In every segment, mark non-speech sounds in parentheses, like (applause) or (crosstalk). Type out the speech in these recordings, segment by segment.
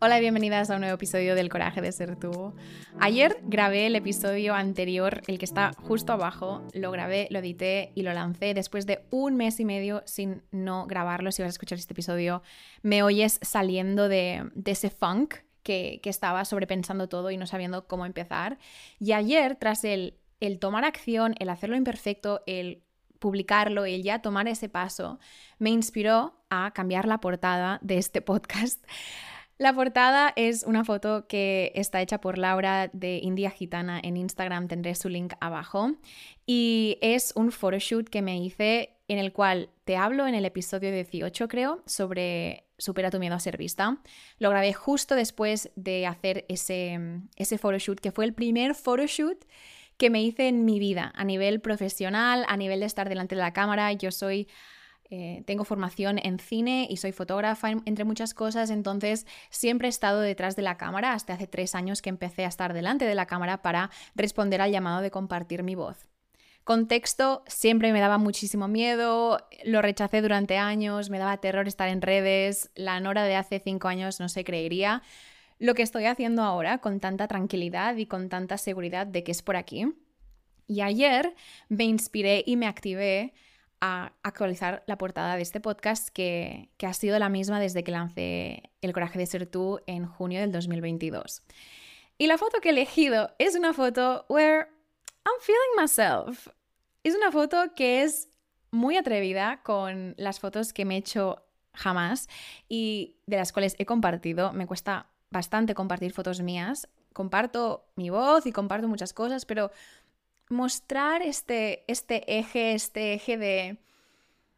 Hola y bienvenidas a un nuevo episodio del Coraje de Ser Tú. Ayer grabé el episodio anterior, el que está justo abajo, lo grabé, lo edité y lo lancé después de un mes y medio sin no grabarlo. Si vas a escuchar este episodio, me oyes saliendo de, ese funk que, estaba sobrepensando todo y no sabiendo cómo empezar. Y ayer, tras el, el tomar acción, el hacerlo imperfecto, el publicarlo, el ya tomar ese paso, me inspiró a cambiar la portada de este (laughs) podcast la portada es una foto que está hecha por Laura de India Gitana en Instagram, tendré su link abajo. Y es un photoshoot que me hice en el cual te hablo en el episodio 18, creo, sobre Supera tu miedo a ser vista. Lo grabé justo después de hacer ese, ese photoshoot, que fue el primer photoshoot que me hice en mi vida, a nivel profesional, a nivel de estar delante de la cámara. Yo soy eh, tengo formación en cine y soy fotógrafa, entre muchas cosas, entonces siempre he estado detrás de la cámara, hasta hace tres años que empecé a estar delante de la cámara para responder al llamado de compartir mi voz. Contexto, siempre me daba muchísimo miedo, lo rechacé durante años, me daba terror estar en redes, la Nora de hace cinco años no se creería lo que estoy haciendo ahora con tanta tranquilidad y con tanta seguridad de que es por aquí. Y ayer me inspiré y me activé a actualizar la portada de este podcast que, ha sido la misma desde que lancé El coraje de ser tú en junio del 2022. Y la foto que he elegido es una foto where I'm feeling myself. Es una foto que es muy atrevida con las fotos que me he hecho jamás y de las cuales he compartido. Me cuesta bastante compartir fotos mías. Comparto mi voz y comparto muchas cosas, pero mostrar este, este eje, este eje de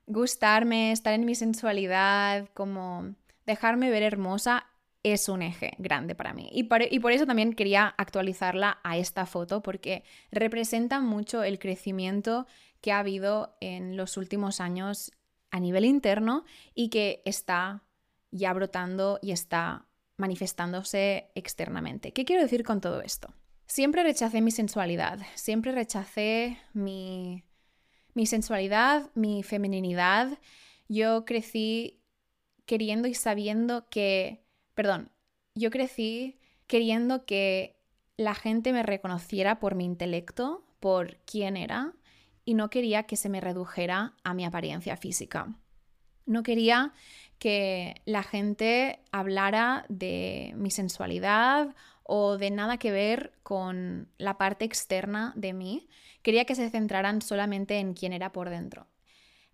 gustarme, estar en mi sensualidad, como dejarme ver hermosa, es un eje grande para mí. Y y por, eso también quería actualizarla a esta foto, porque representa mucho el crecimiento que ha habido en los últimos años a nivel interno y que está ya brotando y está manifestándose externamente. ¿Qué quiero decir con todo esto? Siempre rechacé mi sensualidad, siempre rechacé mi, mi sensualidad, mi femeninidad. Yo crecí queriendo y sabiendo que, perdón, yo crecí queriendo que la gente me reconociera por mi intelecto, por quién era, y no quería que se me redujera a mi apariencia física. No quería que la gente hablara de mi sensualidad o de nada que ver con la parte externa de mí. Quería que se centraran solamente en quién era por dentro.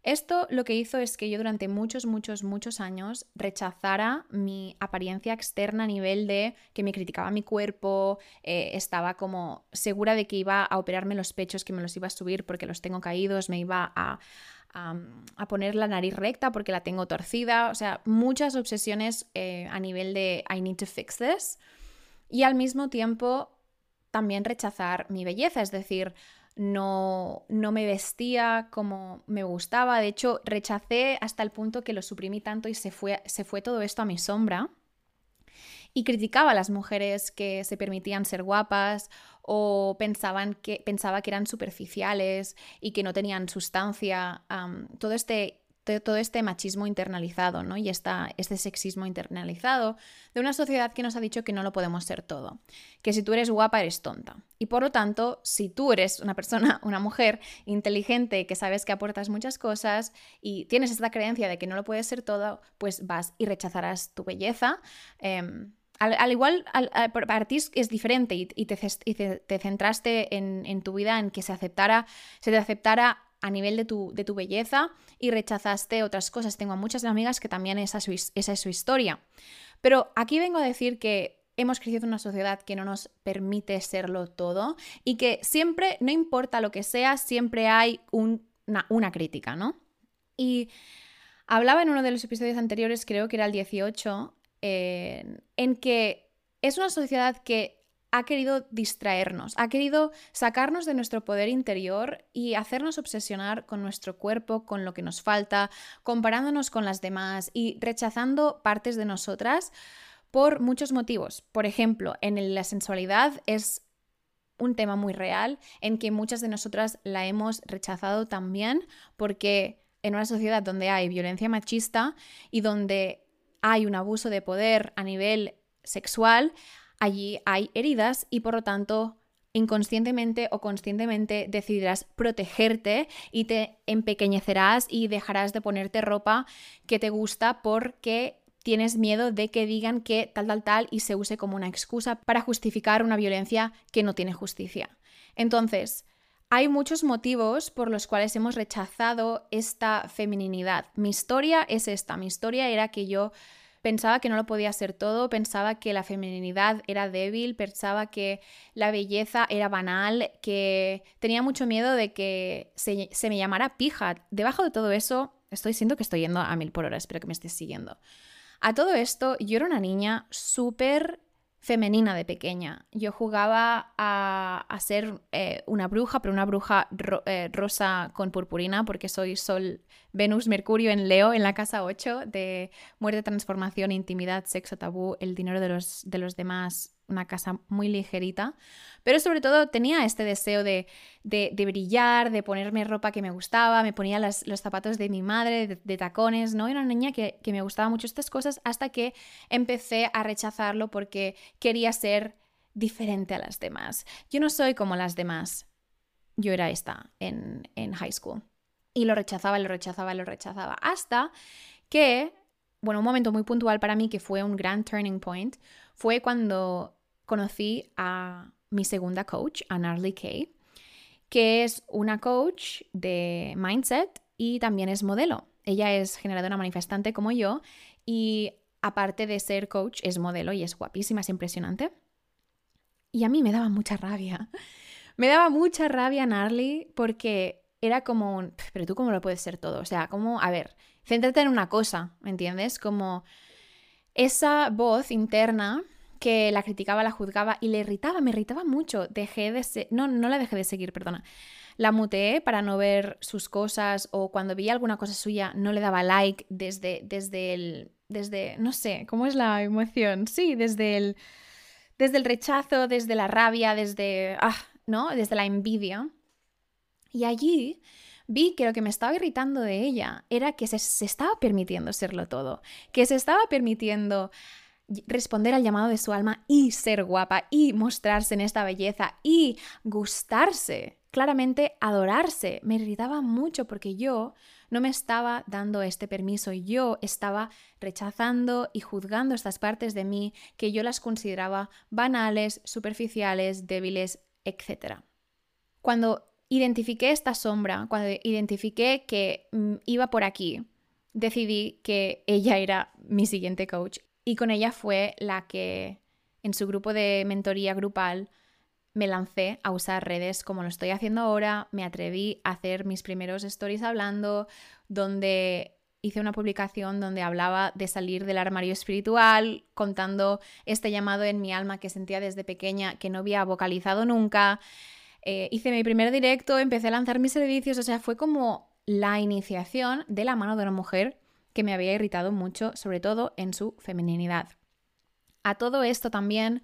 Esto lo que hizo es que yo durante muchos, muchos, muchos años rechazara mi apariencia externa a nivel de que me criticaba mi cuerpo, eh, estaba como segura de que iba a operarme los pechos, que me los iba a subir porque los tengo caídos, me iba a, a, poner la nariz recta porque la tengo torcida, o sea, muchas obsesiones eh, a nivel de I need to fix this y al mismo tiempo también rechazar mi belleza, es decir, no, no me vestía como me gustaba, de hecho rechacé hasta el punto que lo suprimí tanto y se fue, se fue todo esto a mi sombra y criticaba a las mujeres que se permitían ser guapas o pensaban que, pensaba que eran superficiales y que no tenían sustancia. todo este todo este machismo internalizado, ¿no? Y este sexismo internalizado de una sociedad que nos ha dicho que no lo podemos ser todo, que si tú eres guapa eres tonta. Y por lo tanto, si tú eres una persona, (laughs) una mujer inteligente, que sabes que aportas muchas cosas y tienes esta creencia de que no lo puedes ser todo, pues vas y rechazarás tu belleza. Em, al, igual, para ti es diferente y, te, te, centraste en, en, tu vida en que se aceptara, se te aceptara a nivel de tu, de tu belleza y rechazaste otras cosas. Tengo muchas amigas que también esa, es su historia. Pero aquí vengo a decir que hemos crecido en una sociedad que no nos permite serlo todo y que siempre, no importa lo que sea, siempre hay una, crítica, ¿no? Y hablaba en uno de los episodios anteriores, creo que era el 18, en que es una sociedad que ha querido distraernos, ha querido sacarnos de nuestro poder interior y hacernos obsesionar con nuestro cuerpo, con lo que nos falta, comparándonos con las demás y rechazando partes de nosotras por muchos motivos. Por ejemplo, en la sensualidad es un tema muy real en que muchas de nosotras la hemos rechazado también porque en una sociedad donde hay violencia machista y donde hay un abuso de poder a nivel sexual, allí hay heridas y por lo tanto inconscientemente o conscientemente decidirás protegerte y te empequeñecerás y dejarás de ponerte ropa que te gusta porque tienes miedo de que digan que tal, tal, tal y se use como una excusa para justificar una violencia que no tiene justicia. Entonces, hay muchos motivos por los cuales hemos rechazado esta femininidad. Mi historia es esta. Mi historia era que yo pensaba que no lo podía ser todo, pensaba que la feminidad era débil, pensaba que la belleza era banal, que tenía mucho miedo de que se, me llamara pija. Debajo de todo eso, estoy siendo que estoy yendo a mil por hora, espero que me estés siguiendo. A todo esto, yo era una niña súper femenina de pequeña. Yo jugaba a, ser eh, una bruja, pero una bruja eh, rosa con purpurina, porque soy Sol, Venus, Mercurio en Leo, en la casa 8 de muerte, transformación, intimidad, sexo, tabú, el dinero de los, de los demás, una casa muy ligerita, pero sobre todo tenía este deseo de, brillar, de ponerme ropa que me gustaba, me ponía los zapatos de mi madre, de, tacones, ¿no? Era una niña que, que me gustaba mucho estas cosas hasta que empecé a rechazarlo porque quería ser diferente a las demás. Yo no soy como las demás. Yo era esta en, en high school. Y lo rechazaba, lo rechazaba, lo rechazaba. Hasta que, bueno, un momento muy puntual para mí que fue un gran turning point fue cuando conocí a mi segunda coach, a Narly Kay, que es una coach de mindset y también es modelo. Ella es generadora manifestante como yo y aparte de ser coach es modelo y es guapísima, es impresionante. Y a mí me daba mucha rabia. (laughs) Me daba mucha rabia Narly porque era como un, pero tú cómo lo puedes ser todo. O sea, como, a ver, céntrate en una cosa, ¿me entiendes? Como esa voz interna que la criticaba, la juzgaba y le irritaba, me irritaba mucho. Dejé de no, no la dejé de seguir, perdona. La muteé para no ver sus cosas o cuando veía alguna cosa suya no le daba like desde, desde el, desde, no sé, ¿cómo es la emoción? Sí, desde el, desde el rechazo, desde la rabia, desde, ah, ¿no? Desde la envidia. Y allí vi que lo que me estaba irritando de ella era que se, se estaba permitiendo serlo todo, que se estaba permitiendo responder al llamado de su alma y ser guapa y mostrarse en esta belleza y gustarse, claramente adorarse. Me irritaba mucho porque yo no me estaba dando este permiso, yo estaba rechazando y juzgando estas partes de mí que yo las consideraba banales, superficiales, débiles, etc. Cuando identifiqué esta sombra, cuando identifiqué que mm, iba por aquí, decidí que ella era mi siguiente coach y con ella fue la que en su grupo de mentoría grupal me lancé a usar redes como lo estoy haciendo ahora, me atreví a hacer mis primeros stories hablando, donde hice una publicación donde hablaba de salir del armario espiritual, contando este llamado en mi alma que sentía desde pequeña, que no había vocalizado nunca. Eh, hice mi primer directo, empecé a lanzar mis servicios, o sea, fue como la iniciación de la mano de una mujer que me había irritado mucho, sobre todo en su feminidad. A todo esto también,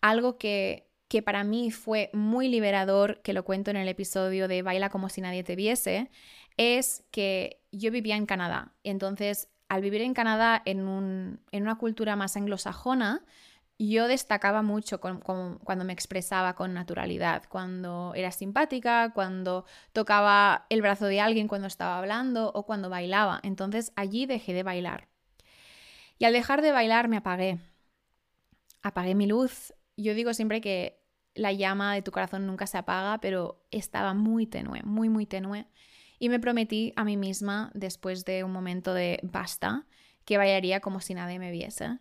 algo que, que para mí fue muy liberador, que lo cuento en el episodio de Baila como si nadie te viese, es que yo vivía en Canadá. Entonces, al vivir en Canadá en, un, en una cultura más anglosajona, yo destacaba mucho cuando me expresaba con naturalidad, cuando era simpática, cuando tocaba el brazo de alguien cuando estaba hablando o cuando bailaba. Entonces allí dejé de bailar. Y al dejar de bailar me apagué. Apagué mi luz. Yo digo siempre que la llama de tu corazón nunca se apaga, pero estaba muy tenue, muy, muy tenue. Y me prometí a mí misma, después de un momento de basta, que bailaría como si nadie me viese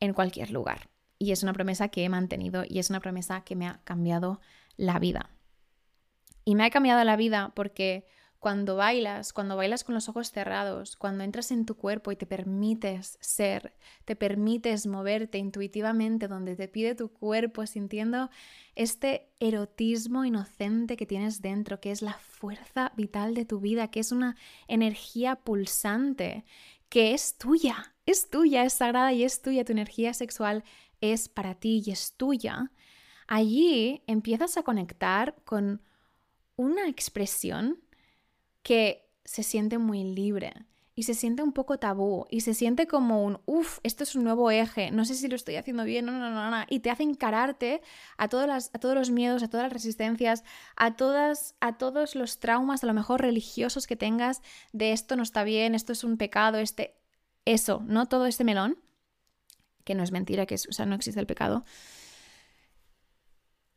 en cualquier lugar. Y es una promesa que he mantenido y es una promesa que me ha cambiado la vida. Y me ha cambiado la vida porque cuando bailas, cuando bailas con los ojos cerrados, cuando entras en tu cuerpo y te permites ser, te permites moverte intuitivamente donde te pide tu cuerpo, sintiendo este erotismo inocente que tienes dentro, que es la fuerza vital de tu vida, que es una energía pulsante, que es tuya, es tuya, es sagrada y es tuya, tu energía sexual es para ti y es tuya, allí empiezas a conectar con una expresión que se siente muy libre y se siente un poco tabú y se siente como un, uff, esto es un nuevo eje, no sé si lo estoy haciendo bien, no, no, no, no, y te hace encararte a, todas a todos los miedos, a todas las resistencias, a, todas, a todos los traumas, a lo mejor religiosos que tengas de esto no está bien, esto es un pecado, este, eso, ¿no? Todo este melón, que no es mentira, que es, o sea, no existe el pecado.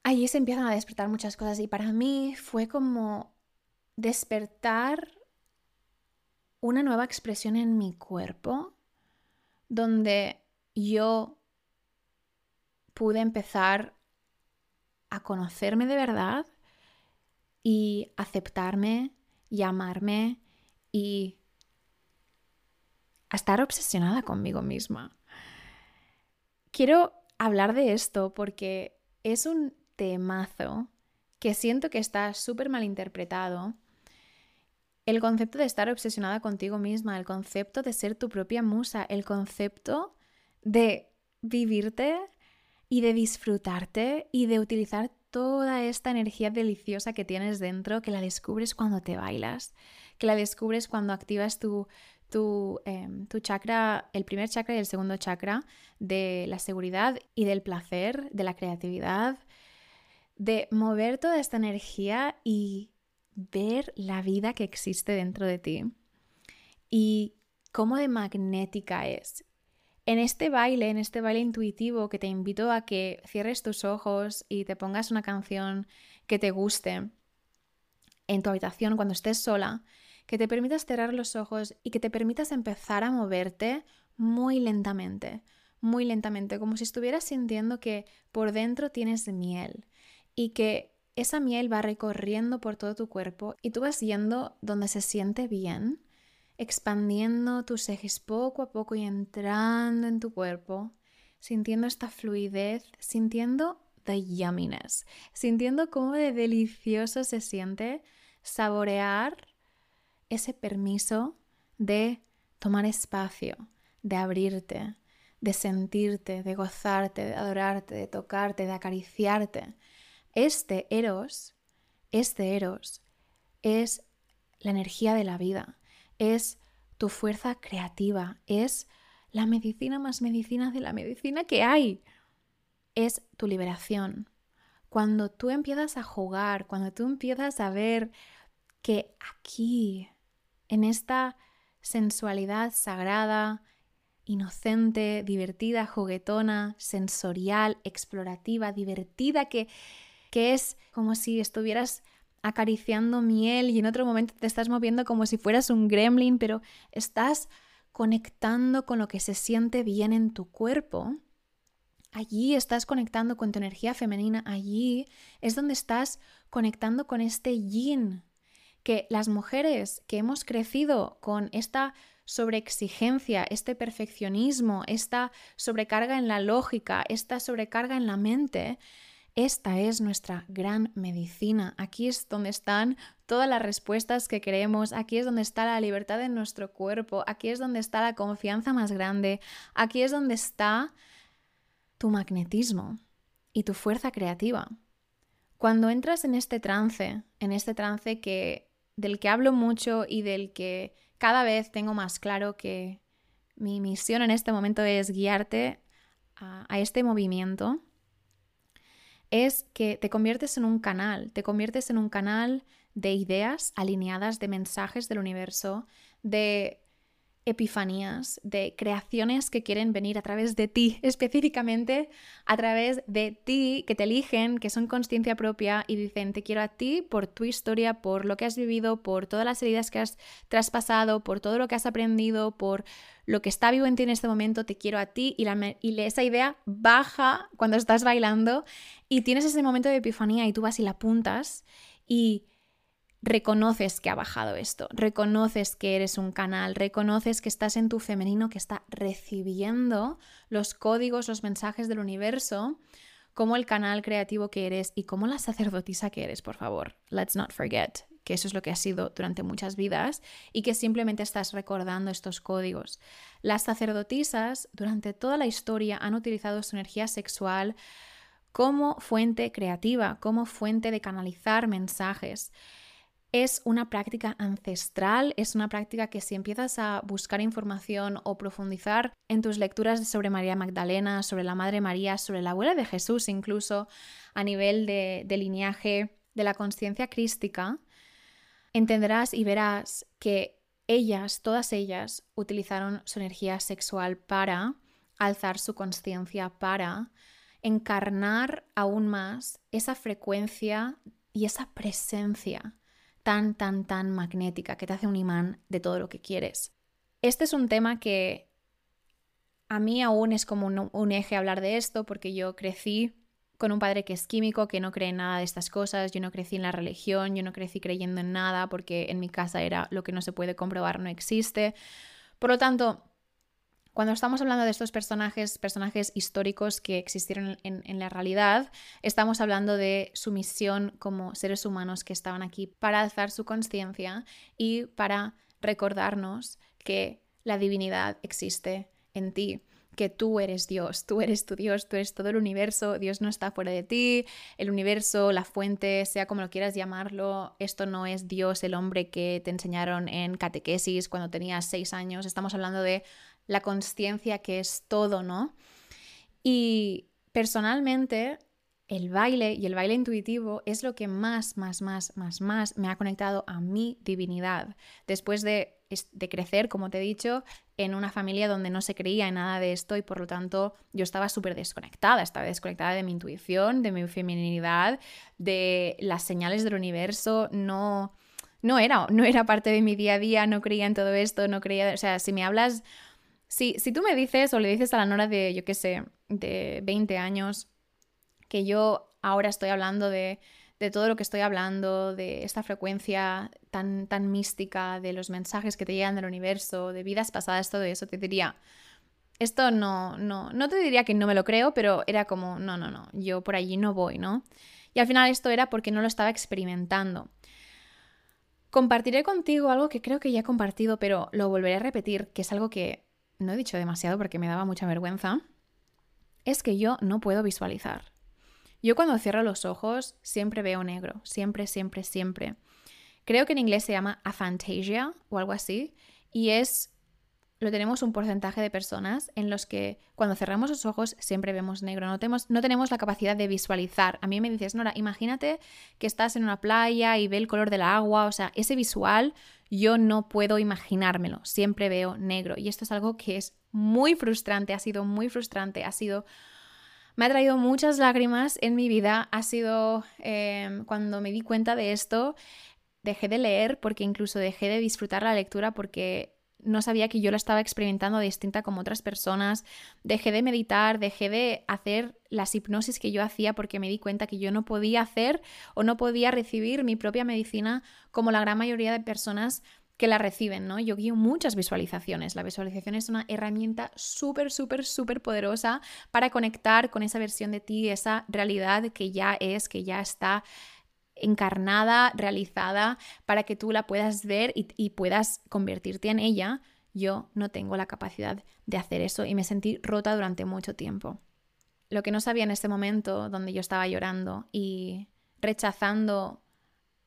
Ahí se empiezan a despertar muchas cosas y para mí fue como despertar una nueva expresión en mi cuerpo donde yo pude empezar a conocerme de verdad y aceptarme y amarme y a estar obsesionada conmigo misma. Quiero hablar de esto porque es un temazo que siento que está súper mal interpretado. El concepto de estar obsesionada contigo misma, el concepto de ser tu propia musa, el concepto de vivirte y de disfrutarte y de utilizar toda esta energía deliciosa que tienes dentro, que la descubres cuando te bailas, que la descubres cuando activas tu, tu, em, tu chakra, el primer chakra y el segundo chakra de la seguridad y del placer, de la creatividad, de mover toda esta energía y ver la vida que existe dentro de ti y cómo de magnética es. En este baile, en este baile intuitivo que te invito a que cierres tus ojos y te pongas una canción que te guste en tu habitación cuando estés sola, que te permitas cerrar los ojos y que te permitas empezar a moverte muy lentamente, muy lentamente, como si estuvieras sintiendo que por dentro tienes miel y que esa miel va recorriendo por todo tu cuerpo y tú vas yendo donde se siente bien, expandiendo tus ejes poco a poco y entrando en tu cuerpo, sintiendo esta fluidez, sintiendo the yumminess, sintiendo cómo de delicioso se siente saborear ese permiso de tomar espacio, de abrirte, de sentirte, de gozarte, de adorarte, de tocarte, de acariciarte este Eros, este Eros es la energía de la vida, es tu fuerza creativa, es la medicina más medicina de la medicina que hay. Es tu liberación. Cuando tú empiezas a jugar, cuando tú empiezas a ver que aquí, en esta sensualidad sagrada, inocente, divertida, juguetona, sensorial, explorativa, divertida, que que es como si estuvieras acariciando miel y en otro momento te estás moviendo como si fueras un gremlin, pero estás conectando con lo que se siente bien en tu cuerpo. Allí estás conectando con tu energía femenina, allí es donde estás conectando con este yin, que las mujeres que hemos crecido con esta sobreexigencia, este perfeccionismo, esta sobrecarga en la lógica, esta sobrecarga en la mente, esta es nuestra gran medicina. Aquí es donde están todas las respuestas que queremos. Aquí es donde está la libertad en nuestro cuerpo. Aquí es donde está la confianza más grande. Aquí es donde está tu magnetismo y tu fuerza creativa. Cuando entras en este trance, en este trance que del que hablo mucho y del que cada vez tengo más claro que mi misión en este momento es guiarte a, este movimiento, es que te conviertes en un canal, te conviertes en un canal de ideas alineadas, de mensajes del universo, de epifanías, de creaciones que quieren venir a través de ti, específicamente a través de ti, que te eligen, que son conciencia propia y dicen, te quiero a ti por tu historia, por lo que has vivido, por todas las heridas que has traspasado, por todo lo que has aprendido, por lo que está vivo en ti en este momento, te quiero a ti y, y esa idea baja cuando estás bailando y tienes ese momento de epifanía y tú vas y la apuntas y reconoces que ha bajado esto, reconoces que eres un canal, reconoces que estás en tu femenino que está recibiendo los códigos, los mensajes del universo como el canal creativo que eres y como la sacerdotisa que eres, por favor. Let's not forget que eso es lo que has sido durante muchas vidas y que simplemente estás recordando estos códigos. Las sacerdotisas durante toda la historia han utilizado su energía sexual como fuente creativa, como fuente de canalizar mensajes es una práctica ancestral, es una práctica que si empiezas a buscar información o profundizar en tus lecturas sobre María Magdalena, sobre la Madre María, sobre la abuela de Jesús incluso, a nivel de, de lineaje de la conciencia crística, entenderás y verás que ellas, todas ellas, utilizaron su energía sexual para alzar su conciencia, para encarnar aún más esa frecuencia y esa presencia tan, tan, tan magnética que te hace un imán de todo lo que quieres. Este es un tema que a mí aún es como un, eje hablar de esto porque yo crecí con un padre que es químico, que no cree en nada de estas cosas, yo no crecí en la religión, yo no crecí creyendo en nada porque en mi casa era lo que no se puede comprobar no existe. Por lo tanto, cuando estamos hablando de estos personajes, personajes históricos que existieron en, la realidad, estamos hablando de su misión como seres humanos que estaban aquí para alzar su conciencia y para recordarnos que la divinidad existe en ti que tú eres Dios, tú eres tu Dios, tú eres todo el universo, Dios no está fuera de ti, el universo, la fuente, sea como lo quieras llamarlo, esto no es Dios, el hombre que te enseñaron en catequesis cuando tenías seis años, estamos hablando de la conciencia que es todo, ¿no? Y personalmente, el baile y el baile intuitivo es lo que más, más, más, más, más me ha conectado a mi divinidad. Después de, de, crecer, como te he dicho, en una familia donde no se creía en nada de esto y por lo tanto yo estaba súper desconectada, estaba desconectada de mi intuición, de mi feminidad, de las señales del universo, no, no, era, no era parte de mi día a día, no creía en todo esto, no creía, o sea, si me hablas si, si tú me dices o le dices a la Nora de, yo qué sé, de 20 años, que yo ahora estoy hablando de, de todo lo que estoy hablando, de esta frecuencia tan, tan mística, de los mensajes que te llegan del universo, de vidas pasadas, todo eso, te diría, esto no, no, no te diría que no me lo creo, pero era como, no, no, no, yo por allí no voy, ¿no? Y al final esto era porque no lo estaba experimentando. Compartiré contigo algo que creo que ya he compartido, pero lo volveré a repetir, que es algo que no he dicho demasiado porque me daba mucha vergüenza, es que yo no puedo visualizar. Yo cuando cierro los ojos siempre veo negro, siempre, siempre, siempre. Creo que en inglés se llama aphantasia o algo así, y es lo tenemos un porcentaje de personas en los que cuando cerramos los ojos siempre vemos negro, no tenemos, no tenemos la capacidad de visualizar. A mí me dices, Nora, imagínate que estás en una playa y ve el color del agua, o sea, ese visual yo no puedo imaginármelo, siempre veo negro. Y esto es algo que es muy frustrante, ha sido muy frustrante, ha sido... Me ha traído muchas lágrimas en mi vida, ha sido em, cuando me di cuenta de esto, dejé de leer porque incluso dejé de disfrutar la lectura porque no sabía que yo la estaba experimentando distinta como otras personas, dejé de meditar, dejé de hacer las hipnosis que yo hacía porque me di cuenta que yo no podía hacer o no podía recibir mi propia medicina como la gran mayoría de personas que la reciben, ¿no? Yo guío muchas visualizaciones. La visualización es una herramienta súper, súper, súper poderosa para conectar con esa versión de ti, esa realidad que ya es, que ya está encarnada, realizada, para que tú la puedas ver y, puedas convertirte en ella, yo no tengo la capacidad de hacer eso y me sentí rota durante mucho tiempo. Lo que no sabía en este momento donde yo estaba llorando y rechazando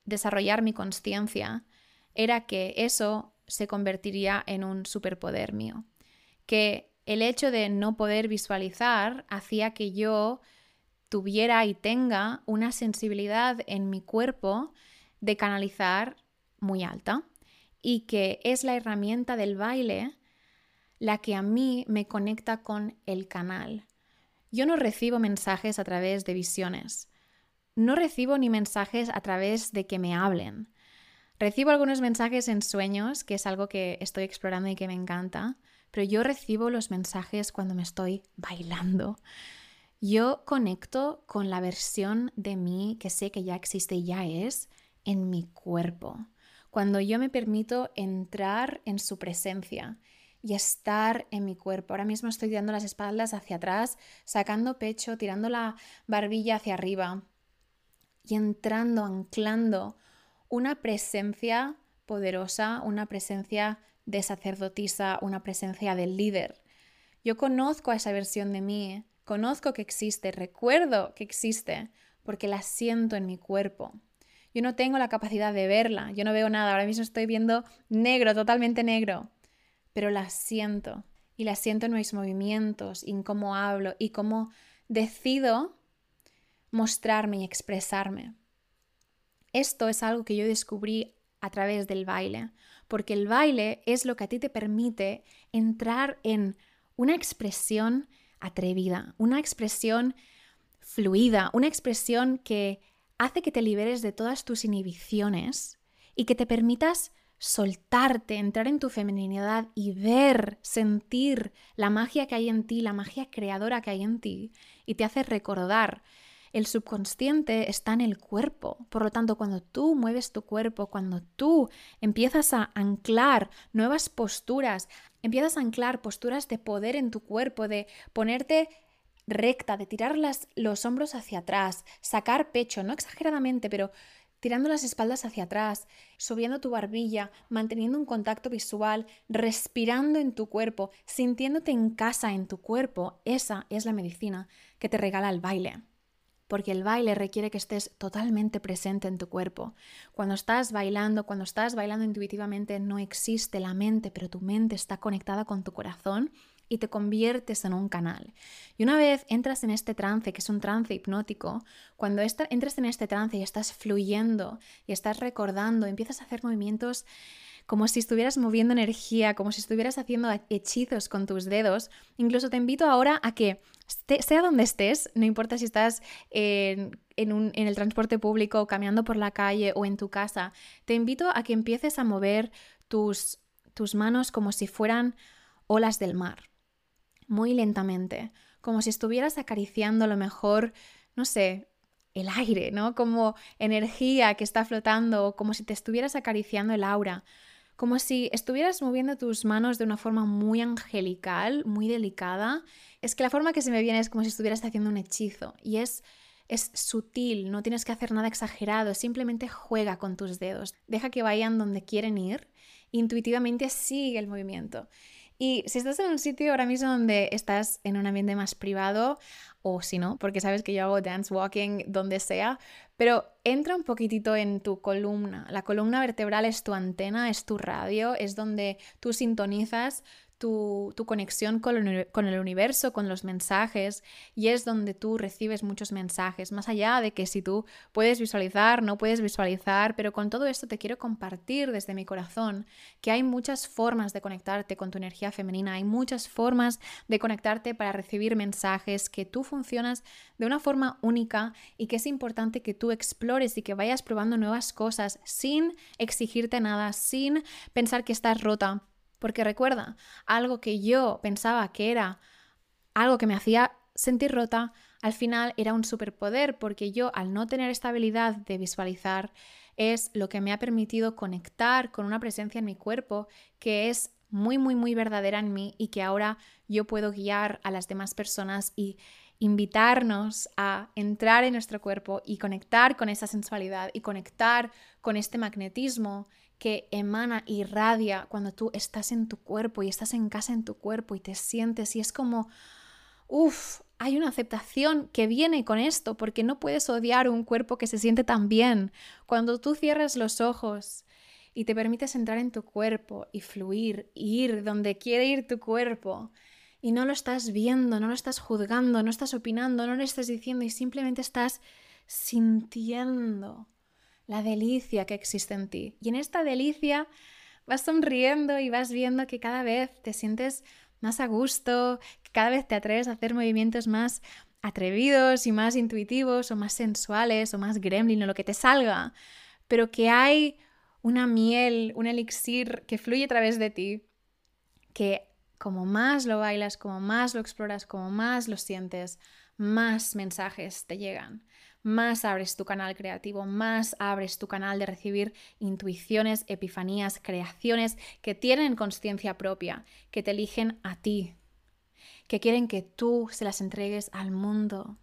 desarrollar mi conciencia era que eso se convertiría en un superpoder mío, que el hecho de no poder visualizar hacía que yo tuviera y tenga una sensibilidad en mi cuerpo de canalizar muy alta y que es la herramienta del baile la que a mí me conecta con el canal. Yo no recibo mensajes a través de visiones, no recibo ni mensajes a través de que me hablen. Recibo algunos mensajes en sueños, que es algo que estoy explorando y que me encanta, pero yo recibo los mensajes cuando me estoy bailando, yo conecto con la versión de mí que sé que ya existe y ya es en mi cuerpo. Cuando yo me permito entrar en su presencia y estar en mi cuerpo. Ahora mismo estoy tirando las espaldas hacia atrás, sacando pecho, tirando la barbilla hacia arriba y entrando, anclando una presencia poderosa, una presencia de sacerdotisa, una presencia del líder. Yo conozco a esa versión de mí Conozco que existe, recuerdo que existe, porque la siento en mi cuerpo. Yo no tengo la capacidad de verla, yo no veo nada, ahora mismo estoy viendo negro, totalmente negro, pero la siento y la siento en mis movimientos y en cómo hablo y cómo decido mostrarme y expresarme. Esto es algo que yo descubrí a través del baile, porque el baile es lo que a ti te permite entrar en una expresión atrevida, una expresión fluida, una expresión que hace que te liberes de todas tus inhibiciones y que te permitas soltarte, entrar en tu feminidad y ver, sentir la magia que hay en ti, la magia creadora que hay en ti, y te hace recordar. El subconsciente está en el cuerpo, por lo tanto, cuando tú mueves tu cuerpo, cuando tú empiezas a anclar nuevas posturas, empiezas a anclar posturas de poder en tu cuerpo, de ponerte recta, de tirar los hombros hacia atrás, sacar pecho, no exageradamente, pero tirando las espaldas hacia atrás, subiendo tu barbilla, manteniendo un contacto visual, respirando en tu cuerpo, sintiéndote en casa en tu cuerpo, esa es la medicina que te regala el baile. Porque el baile requiere que estés totalmente presente en tu cuerpo. Cuando estás bailando, cuando estás bailando intuitivamente, no existe la mente, pero tu mente está conectada con tu corazón y te conviertes en un canal. Y una vez entras en este trance, que es un trance hipnótico, cuando entras en este trance y estás fluyendo y estás recordando, empiezas a hacer movimientos como si estuvieras moviendo energía, como si estuvieras haciendo hechizos con tus dedos. Incluso te invito ahora a que, sea donde estés, no importa si estás en, en, el transporte público, caminando por la calle o en tu casa, te invito a que empieces a mover tus, tus manos como si fueran olas del mar muy lentamente, como si estuvieras acariciando a lo mejor, no sé, el aire, ¿no? Como energía que está flotando, como si te estuvieras acariciando el aura, como si estuvieras moviendo tus manos de una forma muy angelical, muy delicada. Es que la forma que se me viene es como si estuvieras haciendo un hechizo y es es sutil, no tienes que hacer nada exagerado, simplemente juega con tus dedos, deja que vayan donde quieren ir, intuitivamente sigue el movimiento. Y si estás en un sitio ahora mismo donde estás en un ambiente más privado, o si no, porque sabes que yo hago dance walking donde sea, pero entra un poquitito en tu columna. La columna vertebral es tu antena, es tu radio, es donde tú sintonizas tu, conexión con el, universo, con los mensajes, y es donde tú recibes muchos mensajes, más allá de que si tú puedes visualizar, no puedes visualizar, pero con todo esto te quiero compartir desde mi corazón que hay muchas formas de conectarte con tu energía femenina, hay muchas formas de conectarte para recibir mensajes, que tú funcionas de una forma única y que es importante que tú explores y que vayas probando nuevas cosas sin exigirte nada, sin pensar que estás rota porque recuerda, algo que yo pensaba que era algo que me hacía sentir rota, al final era un superpoder, porque yo al no tener esta habilidad de visualizar es lo que me ha permitido conectar con una presencia en mi cuerpo que es muy, muy, muy verdadera en mí y que ahora yo puedo guiar a las demás personas y invitarnos a entrar en nuestro cuerpo y conectar con esa sensualidad y conectar con este magnetismo que emana, irradia cuando tú estás en tu cuerpo y estás en casa en tu cuerpo y te sientes y es como, uff, hay una aceptación que viene con esto porque no puedes odiar un cuerpo que se siente tan bien. Cuando tú cierras los ojos y te permites entrar en tu cuerpo y fluir, ir donde quiere ir tu cuerpo y no lo estás viendo, no lo estás juzgando, no estás opinando, no lo estás diciendo y simplemente estás sintiendo la delicia que existe en ti. Y en esta delicia vas sonriendo y vas viendo que cada vez te sientes más a gusto, que cada vez te atreves a hacer movimientos más atrevidos y más intuitivos o más sensuales o más gremlin o lo que te salga, pero que hay una miel, un elixir que fluye a través de ti, que como más lo bailas, como más lo exploras, como más lo sientes, más mensajes te llegan más abres tu canal creativo, más abres tu canal de recibir intuiciones, epifanías, creaciones que tienen conciencia propia, que te eligen a ti, que quieren que tú se las entregues al mundo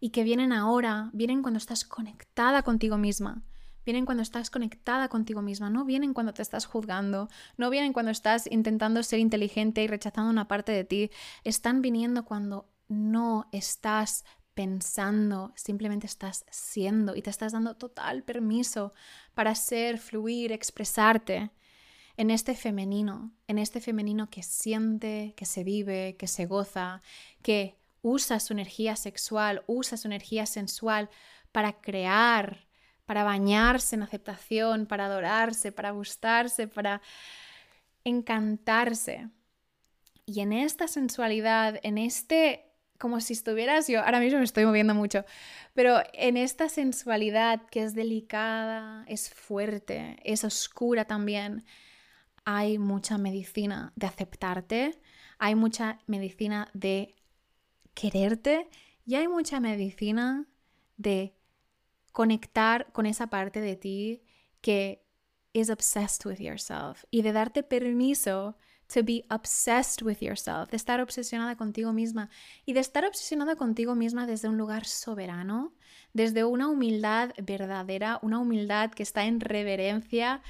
y que vienen ahora, vienen cuando estás conectada contigo misma. Vienen cuando estás conectada contigo misma, no vienen cuando te estás juzgando, no vienen cuando estás intentando ser inteligente y rechazando una parte de ti, están viniendo cuando no estás pensando, simplemente estás siendo y te estás dando total permiso para ser, fluir, expresarte en este femenino, en este femenino que siente, que se vive, que se goza, que usa su energía sexual, usa su energía sensual para crear, para bañarse en aceptación, para adorarse, para gustarse, para encantarse. Y en esta sensualidad, en este como si estuvieras yo, ahora mismo me estoy moviendo mucho, pero en esta sensualidad que es delicada, es fuerte, es oscura también, hay mucha medicina de aceptarte, hay mucha medicina de quererte y hay mucha medicina de conectar con esa parte de ti que es obsessed with yourself y de darte permiso to be obsessed with yourself, de estar obsesionada contigo misma. Y de estar obsesionada contigo misma desde un lugar soberano, desde una humildad verdadera, una humildad que está en reverencia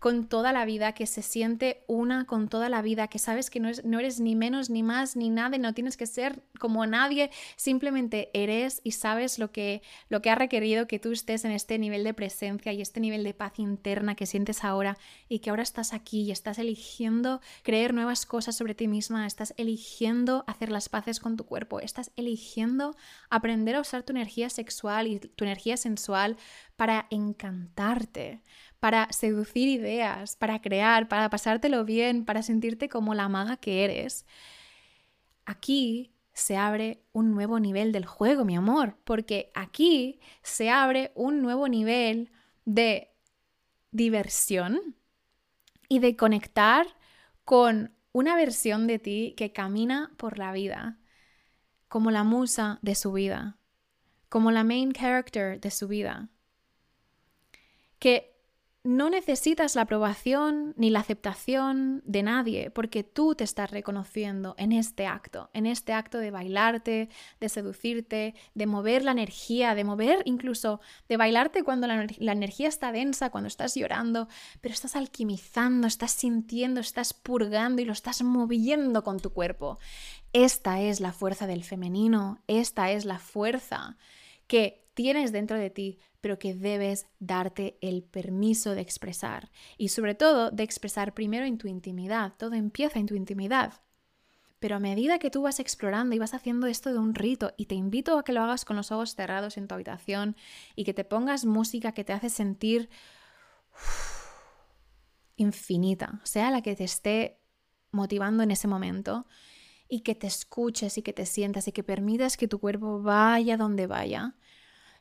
con toda la vida, que se siente una con toda la vida, que sabes que no, no, eres ni menos, ni más, ni nada, no tienes que ser como nadie, simplemente eres y sabes lo que, lo que ha requerido que tú estés en este nivel de presencia y este nivel de paz interna que sientes ahora y que ahora estás aquí y estás eligiendo creer nuevas cosas sobre ti misma, estás eligiendo hacer las paces con tu cuerpo, estás eligiendo aprender a usar tu energía sexual y tu energía sensual para encantarte, para seducir ideas, para crear, para pasártelo bien, para sentirte como la maga que eres. Aquí se abre un nuevo nivel del juego, mi amor, porque aquí se abre un nuevo nivel de diversión y de conectar con una versión de ti que camina por la vida como la musa de su vida, como la main character de su vida, que no necesitas la aprobación ni la aceptación de nadie porque tú te estás reconociendo en este acto, en este acto de bailarte, de seducirte, de mover la energía, de mover incluso, de bailarte cuando la, energía está densa, cuando estás llorando, pero estás alquimizando, estás sintiendo, estás purgando y lo estás moviendo con tu cuerpo. Esta es la fuerza del femenino, esta es la fuerza que tienes dentro de ti pero que debes darte el permiso de expresar y sobre todo de expresar primero en tu intimidad. Todo empieza en tu intimidad. Pero a medida que tú vas explorando y vas haciendo esto de un rito, y te invito a que lo hagas con los ojos cerrados en tu habitación y que te pongas música que te hace sentir infinita, sea la que te esté motivando en ese momento, y que te escuches y que te sientas y que permitas que tu cuerpo vaya donde vaya,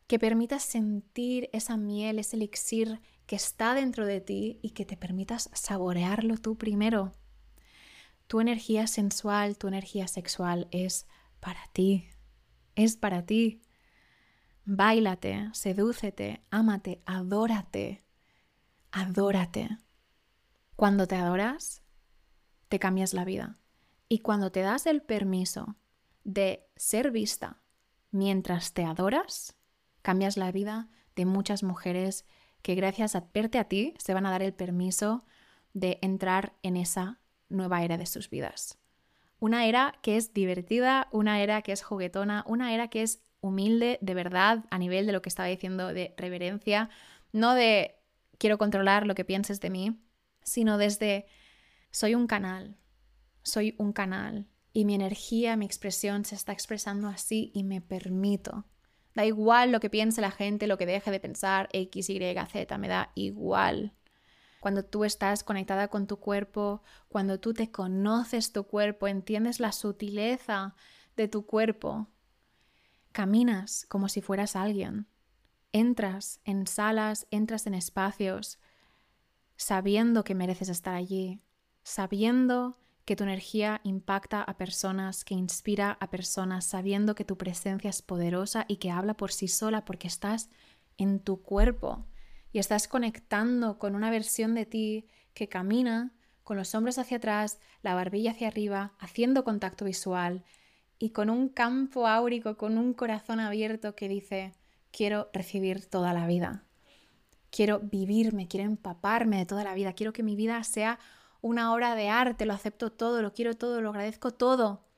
que permitas sentir esa miel, ese elixir que está dentro de ti y que te permitas saborearlo tú primero. Tu energía sensual, tu energía sexual es para ti, es para ti. Báilate, sedúcete, ámate, adórate, adórate. Cuando te adoras, te cambias la vida. Y cuando te das el permiso de ser vista mientras te adoras, cambias la vida de muchas mujeres que gracias a verte a ti se van a dar el permiso de entrar en esa nueva era de sus vidas. Una era que es divertida, una era que es juguetona, una era que es humilde de verdad a nivel de lo que estaba diciendo de reverencia, no de quiero controlar lo que pienses de mí, sino desde soy un canal, soy un canal y mi energía, mi expresión se está expresando así y me permito Da igual lo que piense la gente, lo que deje de pensar, X, Y, Z, me da igual. Cuando tú estás conectada con tu cuerpo, cuando tú te conoces tu cuerpo, entiendes la sutileza de tu cuerpo, caminas como si fueras alguien. Entras en salas, entras en espacios, sabiendo que mereces estar allí, sabiendo que tu energía impacta a personas, que inspira a personas, sabiendo que tu presencia es poderosa y que habla por sí sola porque estás en tu cuerpo y estás conectando con una versión de ti que camina con los hombros hacia atrás, la barbilla hacia arriba, haciendo contacto visual y con un campo áurico, con un corazón abierto que dice, quiero recibir toda la vida, quiero vivirme, quiero empaparme de toda la vida, quiero que mi vida sea una obra de arte, lo acepto todo, lo quiero todo, lo agradezco todo.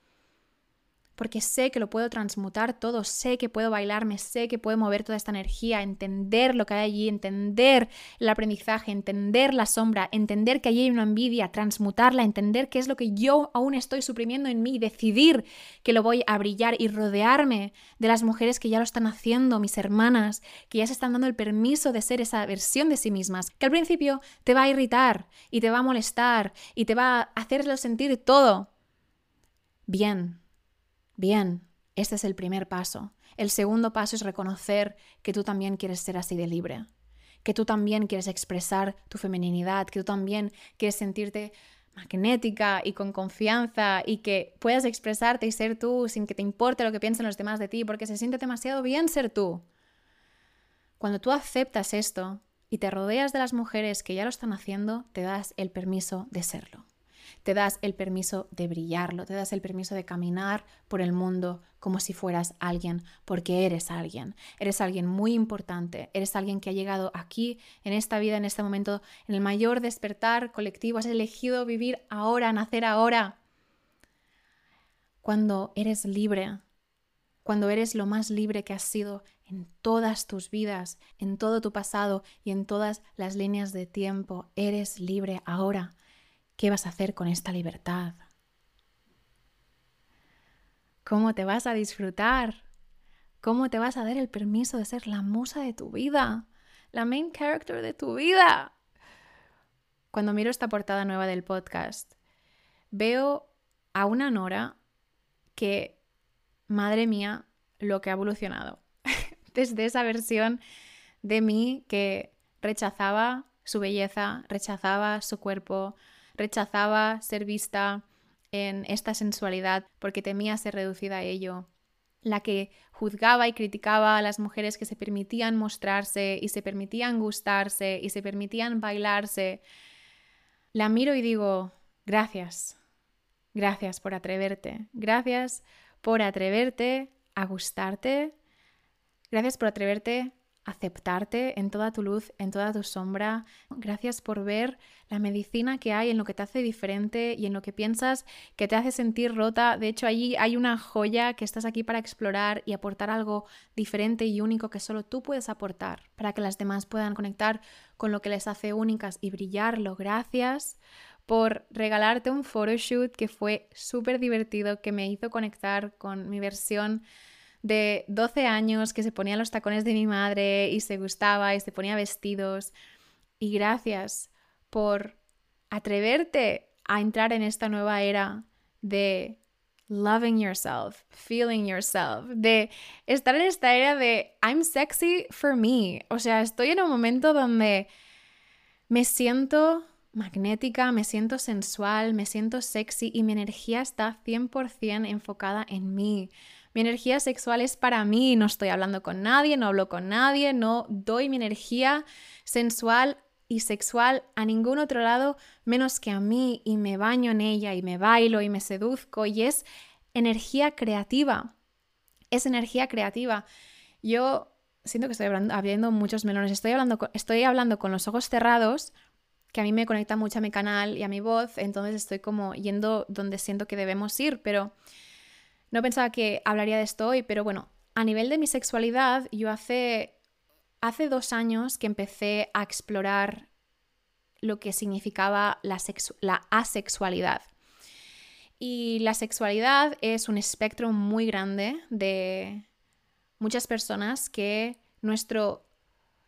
Porque sé que lo puedo transmutar todo, sé que puedo bailarme, sé que puedo mover toda esta energía, entender lo que hay allí, entender el aprendizaje, entender la sombra, entender que allí hay una envidia, transmutarla, entender qué es lo que yo aún estoy suprimiendo en mí, decidir que lo voy a brillar y rodearme de las mujeres que ya lo están haciendo, mis hermanas, que ya se están dando el permiso de ser esa versión de sí mismas, que al principio te va a irritar y te va a molestar y te va a hacerlo sentir todo bien Bien, este es el primer paso. El segundo paso es reconocer que tú también quieres ser así de libre, que tú también quieres expresar tu femeninidad, que tú también quieres sentirte magnética y con confianza y que puedas expresarte y ser tú sin que te importe lo que piensen los demás de ti, porque se siente demasiado bien ser tú. Cuando tú aceptas esto y te rodeas de las mujeres que ya lo están haciendo, te das el permiso de serlo te das el permiso de brillarlo, te das el permiso de caminar por el mundo como si fueras alguien, porque eres alguien, eres alguien muy importante, eres alguien que ha llegado aquí, en esta vida, en este momento, en el mayor despertar colectivo, has elegido vivir ahora, nacer ahora. Cuando eres libre, cuando eres lo más libre que has sido en todas tus vidas, en todo tu pasado y en todas las líneas de tiempo, eres libre ahora. ¿Qué vas a hacer con esta libertad? ¿Cómo te vas a disfrutar? ¿Cómo te vas a dar el permiso de ser la musa de tu vida? La main character de tu vida. Cuando miro esta portada nueva del podcast, veo a una Nora que, madre mía, lo que ha evolucionado. (laughs) Desde esa versión de mí que rechazaba su belleza, rechazaba su cuerpo, rechazaba ser vista en esta sensualidad porque temía ser reducida a ello, la que juzgaba y criticaba a las mujeres que se permitían mostrarse y se permitían gustarse y se permitían bailarse, la miro y digo, gracias, gracias por atreverte, gracias por atreverte a gustarte, gracias por atreverte aceptarte en toda tu luz, en toda tu sombra. Gracias por ver la medicina que hay en lo que te hace diferente y en lo que piensas que te hace sentir rota. De hecho, allí hay una joya que estás aquí para explorar y aportar algo diferente y único que solo tú puedes aportar para que las demás puedan conectar con lo que les hace únicas y brillarlo. Gracias por regalarte un photoshoot que fue súper divertido, que me hizo conectar con mi versión de 12 años que se ponía los tacones de mi madre y se gustaba y se ponía vestidos. Y gracias por atreverte a entrar en esta nueva era de loving yourself, feeling yourself, de estar en esta era de I'm sexy for me. O sea, estoy en un momento donde me siento magnética, me siento sensual, me siento sexy y mi energía está 100% enfocada en mí. Mi energía sexual es para mí, no estoy hablando con nadie, no hablo con nadie, no doy mi energía sensual y sexual a ningún otro lado menos que a mí y me baño en ella y me bailo y me seduzco y es energía creativa. Es energía creativa. Yo siento que estoy hablando, muchos melones, estoy hablando, estoy hablando con los ojos cerrados que a mí me conecta mucho a mi canal y a mi voz, entonces estoy como yendo donde siento que debemos ir, pero no pensaba que hablaría de esto hoy, pero bueno, a nivel de mi sexualidad, yo hace, hace dos años que empecé a explorar lo que significaba la, asexualidad. Y la sexualidad es un espectro muy grande de muchas personas que nuestro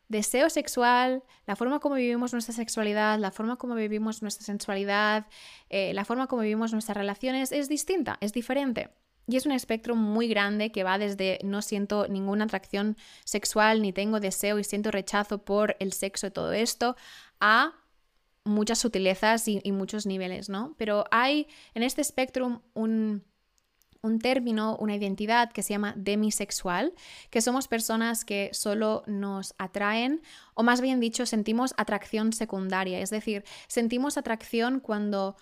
deseo sexual, la forma como vivimos nuestra sexualidad, la forma como vivimos nuestra sensualidad, eh, la forma como vivimos nuestras relaciones es distinta, es diferente. Y es un espectro muy grande que va desde no siento ninguna atracción sexual, ni tengo deseo y siento rechazo por el sexo y todo esto, a muchas sutilezas y, muchos niveles, ¿no? Pero hay en este espectro un, un término, una identidad que se llama demisexual, que somos personas que solo nos atraen, o más bien dicho, sentimos atracción secundaria, es decir, sentimos atracción cuando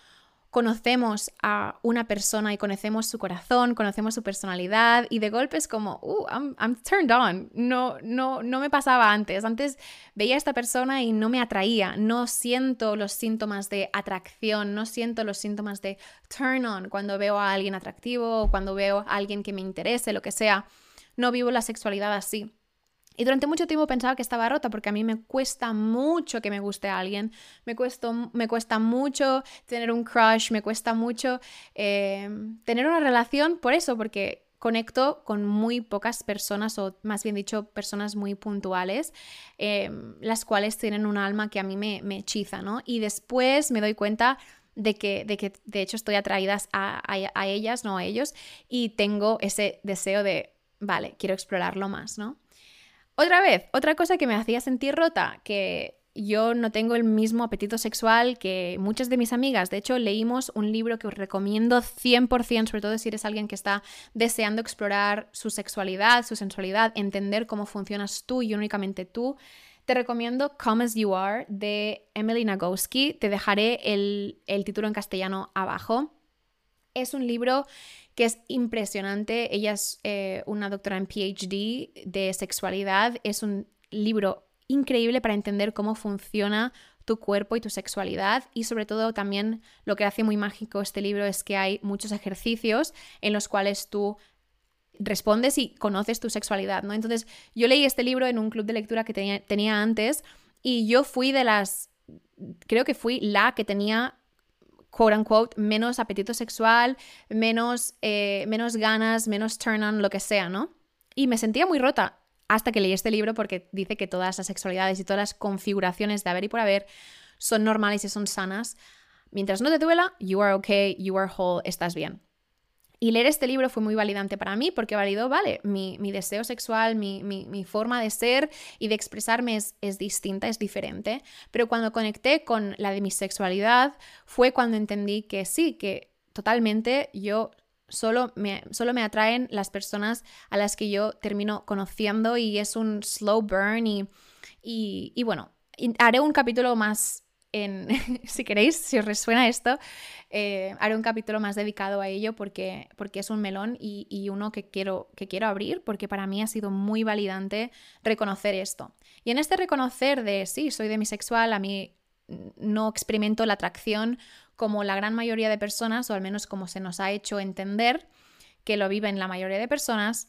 conocemos a una persona y conocemos su corazón, conocemos su personalidad y de golpe es como, uh, I'm, I'm, turned on. No, no, no me pasaba antes. Antes veía a esta persona y no me atraía. No siento los síntomas de atracción, no siento los síntomas de turn on cuando veo a alguien atractivo o cuando veo a alguien que me interese, lo que sea. No vivo la sexualidad así. Y durante mucho tiempo pensaba que estaba rota porque a mí me cuesta mucho que me guste a alguien, me, me cuesta mucho tener un crush, me cuesta mucho eh, tener una relación por eso, porque conecto con muy pocas personas, o más bien dicho, personas muy puntuales, eh, las cuales tienen un alma que a mí me, hechiza, ¿no? Y después me doy cuenta de que, de que de hecho estoy atraída a, a ellas, no a ellos, y tengo ese deseo de, vale, quiero explorarlo más, ¿no? Otra vez, otra cosa que me hacía sentir rota, que yo no tengo el mismo apetito sexual que muchas de mis amigas. De hecho, leímos un libro que os recomiendo 100%, sobre todo si eres alguien que está deseando explorar su sexualidad, su sensualidad, entender cómo funcionas tú y únicamente tú. Te recomiendo Come As You Are de Emily Nagoski. Te dejaré el, el título en castellano abajo. Es un libro que es impresionante. Ella es eh, una doctora en PhD de sexualidad. Es un libro increíble para entender cómo funciona tu cuerpo y tu sexualidad y sobre todo también lo que hace muy mágico este libro es que hay muchos ejercicios en los cuales tú respondes y conoces tu sexualidad, ¿no? Entonces yo leí este libro en un club de lectura que tenía, tenía antes y yo fui de las, creo que fui la que tenía quote unquote, menos apetito sexual, menos, eh, menos ganas, menos turn on, lo que sea, ¿no? Y me sentía muy rota hasta que leí este libro porque dice que todas las sexualidades y todas las configuraciones de haber y por haber son normales y son sanas. Mientras no te duela, you are okay, you are whole, estás bien. Y leer este libro fue muy validante para mí porque validó, vale, mi, deseo sexual, mi, forma de ser y de expresarme es, es, distinta, es diferente. Pero cuando conecté con la de mi sexualidad fue cuando entendí que sí, que totalmente yo solo me, solo me atraen las personas a las que yo termino conociendo y es un slow burn y, y bueno, haré un capítulo más (laughs) si queréis, si os resuena esto, eh, haré un capítulo más dedicado a ello porque, porque es un melón y, uno que quiero, que quiero abrir porque para mí ha sido muy validante reconocer esto. Y en este reconocer de, sí, soy demisexual, a mí no experimento la atracción como la gran mayoría de personas, o al menos como se nos ha hecho entender que lo viven la mayoría de personas,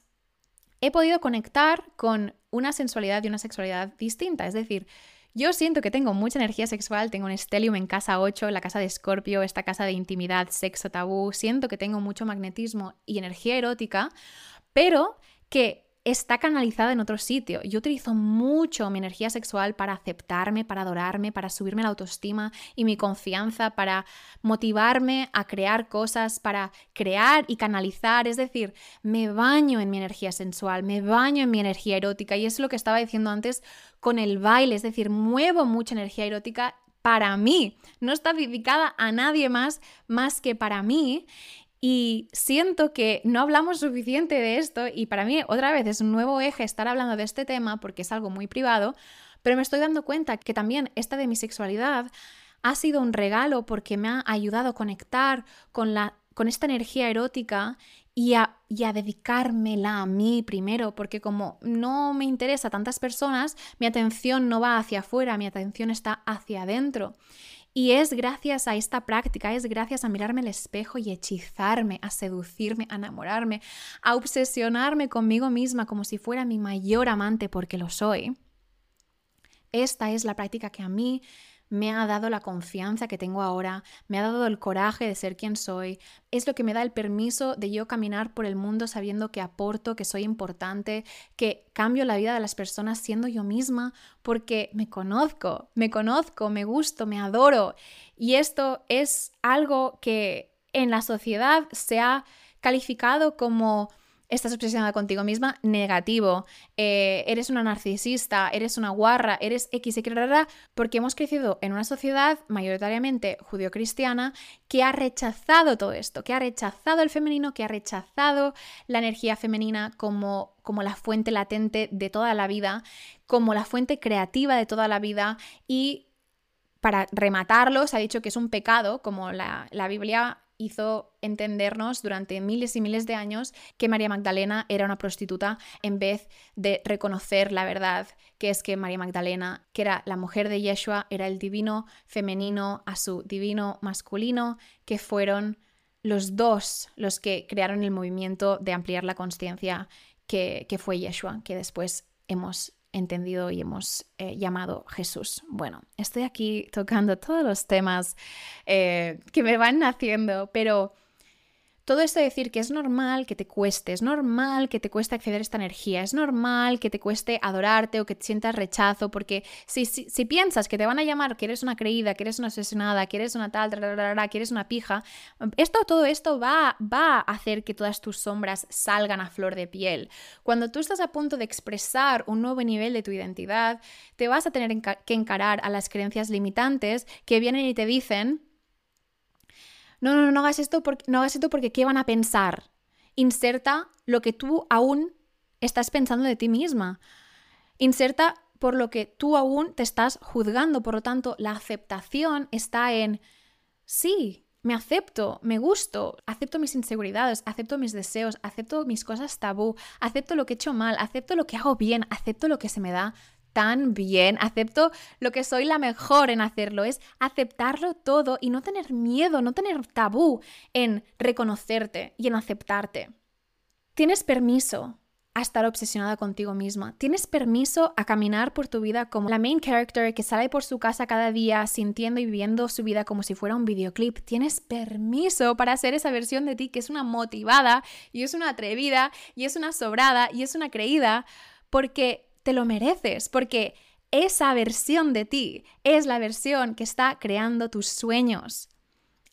he podido conectar con una sensualidad y una sexualidad distinta. Es decir, yo siento que tengo mucha energía sexual, tengo un stellium en casa 8, la casa de Escorpio, esta casa de intimidad, sexo tabú, siento que tengo mucho magnetismo y energía erótica, pero que está canalizada en otro sitio. Yo utilizo mucho mi energía sexual para aceptarme, para adorarme, para subirme la autoestima y mi confianza, para motivarme a crear cosas, para crear y canalizar. Es decir, me baño en mi energía sensual, me baño en mi energía erótica y es lo que estaba diciendo antes con el baile. Es decir, muevo mucha energía erótica para mí. No está dedicada a nadie más más que para mí. Y siento que no hablamos suficiente de esto y para mí otra vez es un nuevo eje estar hablando de este tema porque es algo muy privado, pero me estoy dando cuenta que también esta de mi sexualidad ha sido un regalo porque me ha ayudado a conectar con, la, con esta energía erótica y a, y a dedicármela a mí primero, porque como no me interesa a tantas personas, mi atención no va hacia afuera, mi atención está hacia adentro. Y es gracias a esta práctica, es gracias a mirarme al espejo y hechizarme, a seducirme, a enamorarme, a obsesionarme conmigo misma como si fuera mi mayor amante porque lo soy. Esta es la práctica que a mí me ha dado la confianza que tengo ahora, me ha dado el coraje de ser quien soy, es lo que me da el permiso de yo caminar por el mundo sabiendo que aporto, que soy importante, que cambio la vida de las personas siendo yo misma porque me conozco, me conozco, me gusto, me adoro. Y esto es algo que en la sociedad se ha calificado como estás obsesionada contigo misma, negativo, eh, eres una narcisista, eres una guarra, eres X, Y, porque hemos crecido en una sociedad mayoritariamente judio-cristiana que ha rechazado todo esto, que ha rechazado el femenino, que ha rechazado la energía femenina como, como la fuente latente de toda la vida, como la fuente creativa de toda la vida. Y para rematarlo, se ha dicho que es un pecado, como la, la Biblia hizo entendernos durante miles y miles de años que María Magdalena era una prostituta en vez de reconocer la verdad, que es que María Magdalena, que era la mujer de Yeshua, era el divino femenino a su divino masculino, que fueron los dos los que crearon el movimiento de ampliar la conciencia que, que fue Yeshua, que después hemos entendido y hemos eh, llamado Jesús. Bueno, estoy aquí tocando todos los temas eh, que me van naciendo, pero todo esto de decir que es normal que te cueste, es normal que te cueste acceder a esta energía, es normal que te cueste adorarte o que te sientas rechazo, porque si, si, piensas que te van a llamar que eres una creída, que eres una asesinada, que eres una tal, que eres una pija, esto, todo esto va, va a hacer que todas tus sombras salgan a flor de piel. Cuando tú estás a punto de expresar un nuevo nivel de tu identidad, te vas a tener que encarar a las creencias limitantes que vienen y te dicen, no, no, no hagas esto porque, no hagas esto porque ¿qué van a pensar? Inserta lo que tú aún estás pensando de ti misma. Inserta por lo que tú aún te estás juzgando. Por lo tanto, la aceptación está en, sí, me acepto, me gusto, acepto mis inseguridades, acepto mis deseos, acepto mis cosas tabú, acepto lo que he hecho mal, acepto lo que hago bien, acepto lo que se me da tan bien, acepto lo que soy la mejor en hacerlo, es aceptarlo todo y no tener miedo, no tener tabú en reconocerte y en aceptarte. Tienes permiso a estar obsesionada contigo misma. Tienes permiso a caminar por tu vida como la main character que sale por su casa cada día sintiendo y viviendo su vida como si fuera un videoclip. Tienes permiso para ser esa versión de ti que es una motivada y es una atrevida y es una sobrada y es una creída porque te lo mereces, porque esa versión de ti es la versión que está creando tus sueños.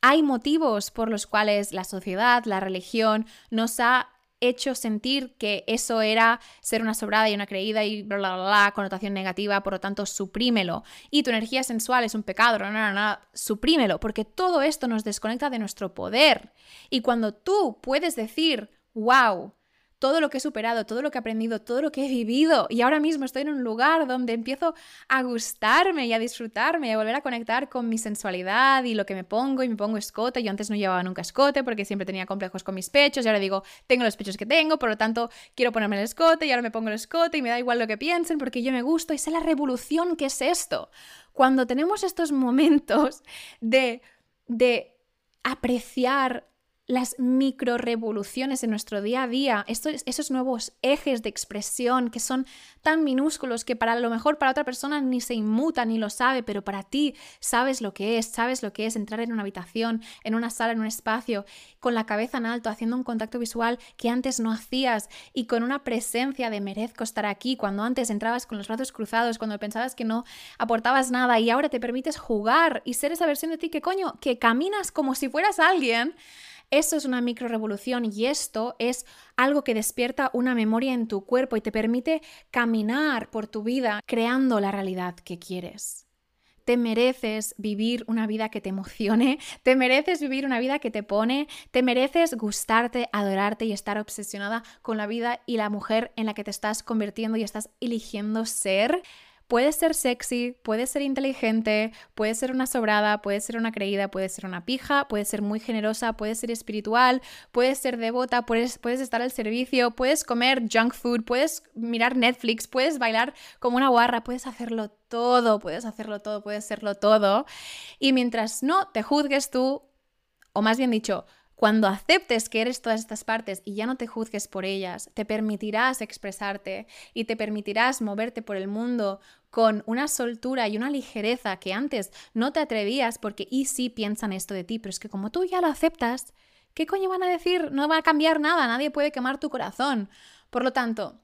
Hay motivos por los cuales la sociedad, la religión nos ha hecho sentir que eso era ser una sobrada y una creída y bla, bla, bla, connotación negativa, por lo tanto, suprímelo. Y tu energía sensual es un pecado, no, no, no, suprímelo, porque todo esto nos desconecta de nuestro poder. Y cuando tú puedes decir, wow, todo lo que he superado, todo lo que he aprendido, todo lo que he vivido. Y ahora mismo estoy en un lugar donde empiezo a gustarme y a disfrutarme y a volver a conectar con mi sensualidad y lo que me pongo y me pongo escote. Yo antes no llevaba nunca escote porque siempre tenía complejos con mis pechos y ahora digo, tengo los pechos que tengo, por lo tanto quiero ponerme el escote y ahora me pongo el escote y me da igual lo que piensen porque yo me gusto y sé la revolución que es esto. Cuando tenemos estos momentos de, de apreciar las micro revoluciones en nuestro día a día, esos nuevos ejes de expresión que son tan minúsculos que para lo mejor para otra persona ni se inmuta ni lo sabe, pero para ti sabes lo que es, sabes lo que es entrar en una habitación, en una sala, en un espacio, con la cabeza en alto, haciendo un contacto visual que antes no hacías y con una presencia de merezco estar aquí, cuando antes entrabas con los brazos cruzados, cuando pensabas que no aportabas nada y ahora te permites jugar y ser esa versión de ti que coño, que caminas como si fueras alguien eso es una micro revolución y esto es algo que despierta una memoria en tu cuerpo y te permite caminar por tu vida creando la realidad que quieres. Te mereces vivir una vida que te emocione, (laughs) te mereces vivir una vida que te pone, te mereces gustarte, adorarte y estar obsesionada con la vida y la mujer en la que te estás convirtiendo y estás eligiendo ser. Puedes ser sexy, puedes ser inteligente, puedes ser una sobrada, puedes ser una creída, puedes ser una pija, puedes ser muy generosa, puedes ser espiritual, puedes ser devota, puedes, estar al servicio, puedes comer junk food, puedes mirar Netflix, puedes bailar como una guarra, puedes hacerlo todo, puedes hacerlo todo, puedes serlo todo. Y mientras no te juzgues tú, o más bien dicho, cuando aceptes que eres todas estas partes y ya no te juzgues por ellas, te permitirás expresarte y te permitirás moverte por el mundo con una soltura y una ligereza que antes no te atrevías porque y sí piensan esto de ti, pero es que como tú ya lo aceptas, ¿qué coño van a decir? No va a cambiar nada, nadie puede quemar tu corazón. Por lo tanto,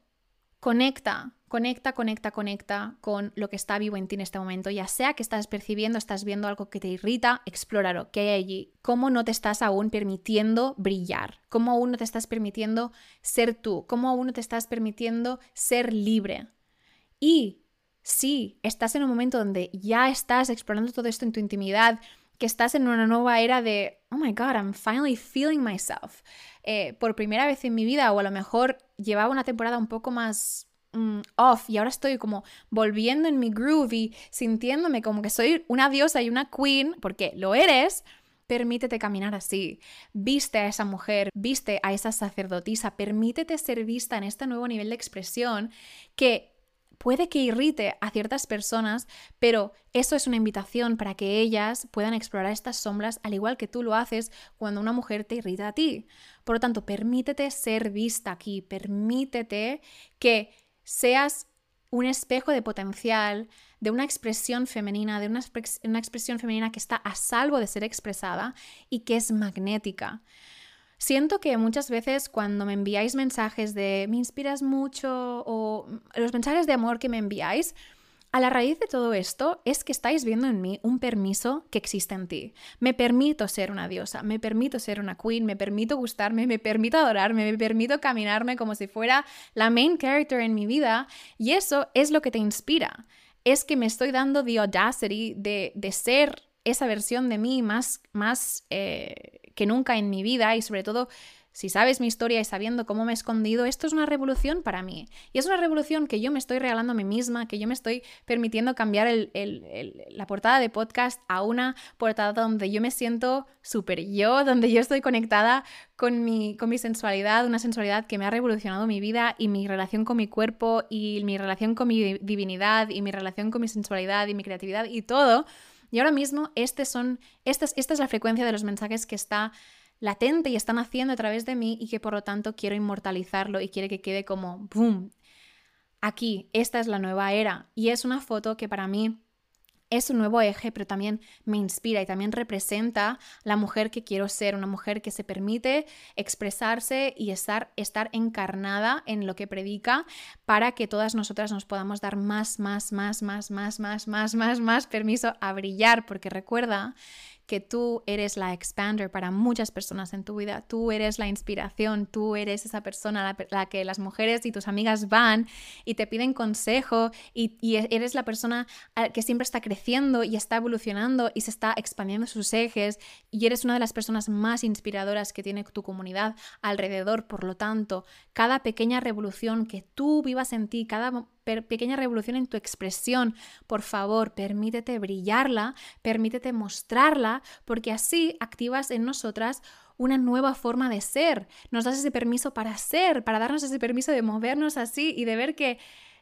conecta Conecta, conecta, conecta con lo que está vivo en ti en este momento, ya sea que estás percibiendo, estás viendo algo que te irrita, explóralo, ¿qué hay allí? ¿Cómo no te estás aún permitiendo brillar? ¿Cómo aún no te estás permitiendo ser tú? ¿Cómo aún no te estás permitiendo ser libre? Y si estás en un momento donde ya estás explorando todo esto en tu intimidad, que estás en una nueva era de, oh my god, I'm finally feeling myself. Eh, por primera vez en mi vida, o a lo mejor llevaba una temporada un poco más mm, off y ahora estoy como volviendo en mi groove y sintiéndome como que soy una diosa y una queen, porque lo eres, Permítete caminar así. Viste a esa mujer, viste a esa sacerdotisa, permítete ser vista en este nuevo nivel de expresión que puede que irrite a ciertas personas, pero eso es una invitación para que ellas puedan explorar estas sombras al igual que tú lo haces cuando una mujer te irrita a ti. Por lo tanto, permítete ser vista aquí, permítete que seas un espejo de potencial, de una expresión femenina, de una, una, expresión femenina que está a salvo de ser expresada y que es magnética. Siento que muchas veces cuando me enviáis mensajes de me inspiras mucho o los mensajes de amor que me enviáis, a la raíz de todo esto es que estáis viendo en mí un permiso que existe en ti. Me permito ser una diosa, me permito ser una queen, me permito gustarme, me permito adorarme, me permito caminarme como si fuera la main character en mi vida y eso es lo que te inspira. Es que me estoy dando the audacity de, de ser esa versión de mí más, más eh, que nunca en mi vida y sobre todo si sabes mi historia y sabiendo cómo me he escondido, esto es una revolución para mí. Y es una revolución que yo me estoy regalando a mí misma, que yo me estoy permitiendo cambiar la portada de podcast a una portada donde yo me siento súper yo, donde yo estoy conectada con mi, con mi sensualidad, una sensualidad que me ha revolucionado mi vida y mi relación con mi cuerpo y mi relación con mi divinidad y mi relación con mi sensualidad y mi creatividad y todo. Y ahora mismo este son, esta es la frecuencia de los mensajes que está latente y están haciendo a través de mí y que por lo tanto quiero inmortalizarlo y quiere que quede como boom. Aquí, esta es la nueva era y es una foto que para mí es un nuevo eje, pero también me inspira y también representa la mujer que quiero ser, una mujer que se permite expresarse y estar, estar encarnada en lo que predica para que todas nosotras nos podamos dar más, más, más, más, más, más, más, más, más permiso a brillar, porque recuerda que tú eres la expander para muchas personas en tu vida, tú eres la inspiración, tú eres esa persona a la, que las mujeres y tus amigas van y te piden consejo y, e, eres la persona que siempre está creciendo y está evolucionando y se está expandiendo sus ejes y eres una de las personas más inspiradoras que tiene tu comunidad alrededor. Por lo tanto, cada pequeña revolución que tú vivas en ti, cada pequeña revolución en tu expresión, por favor, permítete brillarla, permítete mostrarla, porque así activas en nosotras una nueva forma de ser. Nos das ese permiso para ser, para darnos ese permiso de movernos así y de ver que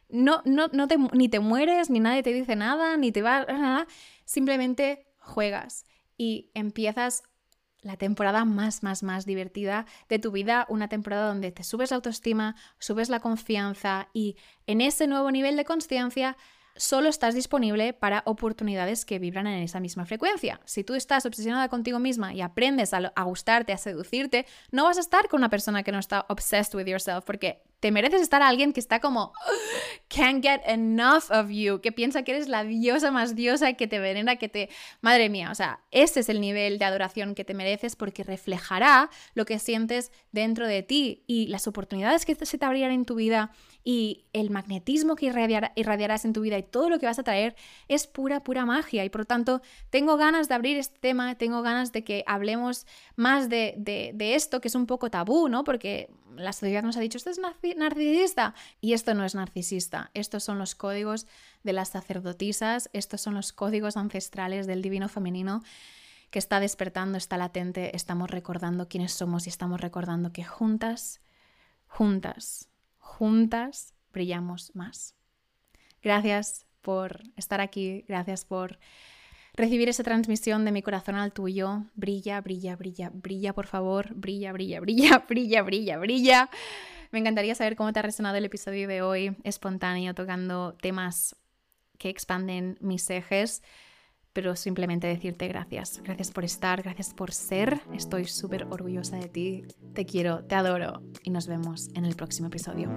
no, no, no te, ni te mueres, ni nadie te dice nada, ni te va... Simplemente juegas y empiezas la temporada más, más, más divertida de tu vida, una temporada donde te subes la autoestima, subes la confianza y en ese nuevo nivel de conciencia solo estás disponible para oportunidades que vibran en esa misma frecuencia. Si tú estás obsesionada contigo misma y aprendes a, a, gustarte, a seducirte, no vas a estar con una persona que no está obsessed with yourself porque te mereces estar a alguien que está como can't get enough of you, que piensa que eres la diosa más diosa, que te venera, que te... Madre mía, o sea, ese es el nivel de adoración que te mereces porque reflejará lo que sientes dentro de ti y las oportunidades que se te abrirán en tu vida y el magnetismo que irradiarás en tu vida y todo lo que vas a traer es pura, pura magia. Y por lo tanto, tengo ganas de abrir este tema, tengo ganas de que hablemos más de, de esto, que es un poco tabú, ¿no? Porque la sociedad nos ha dicho, esto es narcisista. Y esto no es narcisista. Estos son los códigos de las sacerdotisas, estos son los códigos ancestrales del divino femenino que está despertando, está latente, estamos recordando quiénes somos y estamos recordando que juntas, juntas, juntas brillamos más. Gracias por estar aquí, gracias por recibir esa transmisión de mi corazón al tuyo. Brilla, brilla, brilla, brilla, por favor. Brilla, brilla, brilla, (laughs) brilla, brilla, brilla. Me encantaría saber cómo te ha resonado el episodio de hoy, espontáneo, tocando temas que expanden mis ejes, pero simplemente decirte gracias. Gracias por estar, gracias por ser. Estoy súper orgullosa de ti. Te quiero, te adoro y nos vemos en el próximo episodio.